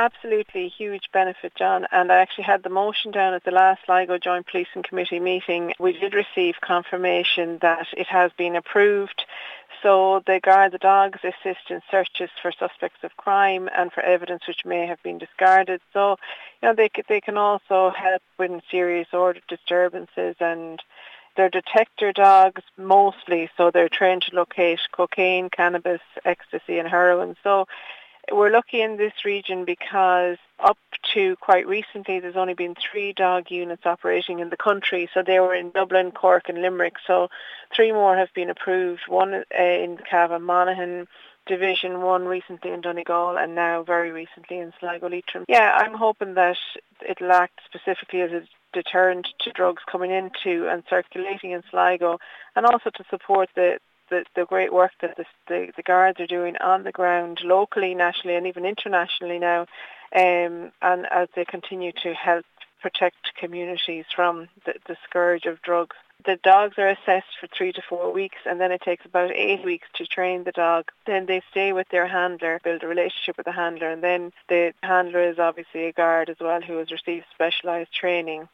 absolutely huge benefit, John. And I actually had the motion down at the last Sligo Joint Policing Committee meeting. We did receive confirmation that it has been approved. So they guard the dogs assist in searches for suspects of crime and for evidence which may have been discarded. So, you know, they they can also help with serious order disturbances and they're detector dogs mostly, so they're trained to locate cocaine, cannabis, ecstasy and heroin. So we're lucky in this region because up to quite recently there's only been three dog units operating in the country. So they were in Dublin, Cork and Limerick. So three more have been approved, one uh, in the Cavan Monaghan division, one recently in Donegal and now very recently in Sligo Leitrim. Yeah, I'm hoping that it'll act specifically as a deterrent to drugs coming into and circulating in Sligo and also to support the the, the great work that the, the, the guards are doing on the ground locally, nationally and even internationally now um, and as they continue to help protect communities from the, the scourge of drugs. The dogs are assessed for three to four weeks and then it takes about eight weeks to train the dog. Then they stay with their handler, build a relationship with the handler and then the handler is obviously a guard as well who has received specialised training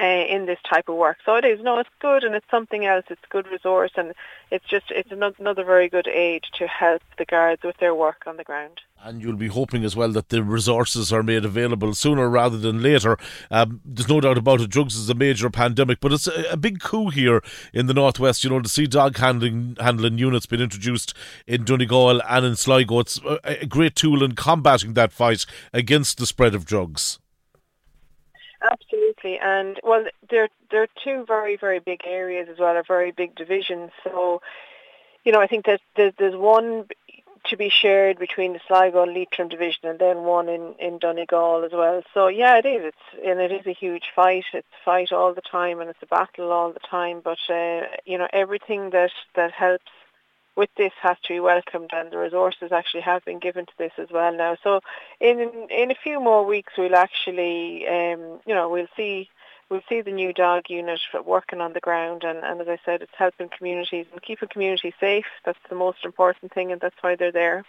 uh, in this type of work. So it is. No, it's good and it's something else. It's good resource and it's just it's another very good aid to help the guards with their work on the ground. And you'll be hoping as well that the resources are made available sooner rather than later. Um, there's no doubt about it. Drugs is a major pandemic, but it's a, a, big coup here in the northwest. You know, to see dog handling handling units being introduced in Donegal and in Sligo, it's a, a great tool in combating that fight against the spread of drugs. Absolutely, and well, there there are two very very big areas as well, a very big divisions. So, you know, I think that there's, there's one to be shared between the Sligo and Leitrim division, and then one in in Donegal as well. So yeah, it is. It's and it is a huge fight. It's a fight all the time, and it's a battle all the time. But uh, you know, everything that that helps with this has to be welcomed and the resources actually have been given to this as well now. So in in a few more weeks we'll actually um, you know, we'll see we'll see the new dog unit working on the ground and, and as I said it's helping communities and keeping communities safe. That's the most important thing and that's why they're there.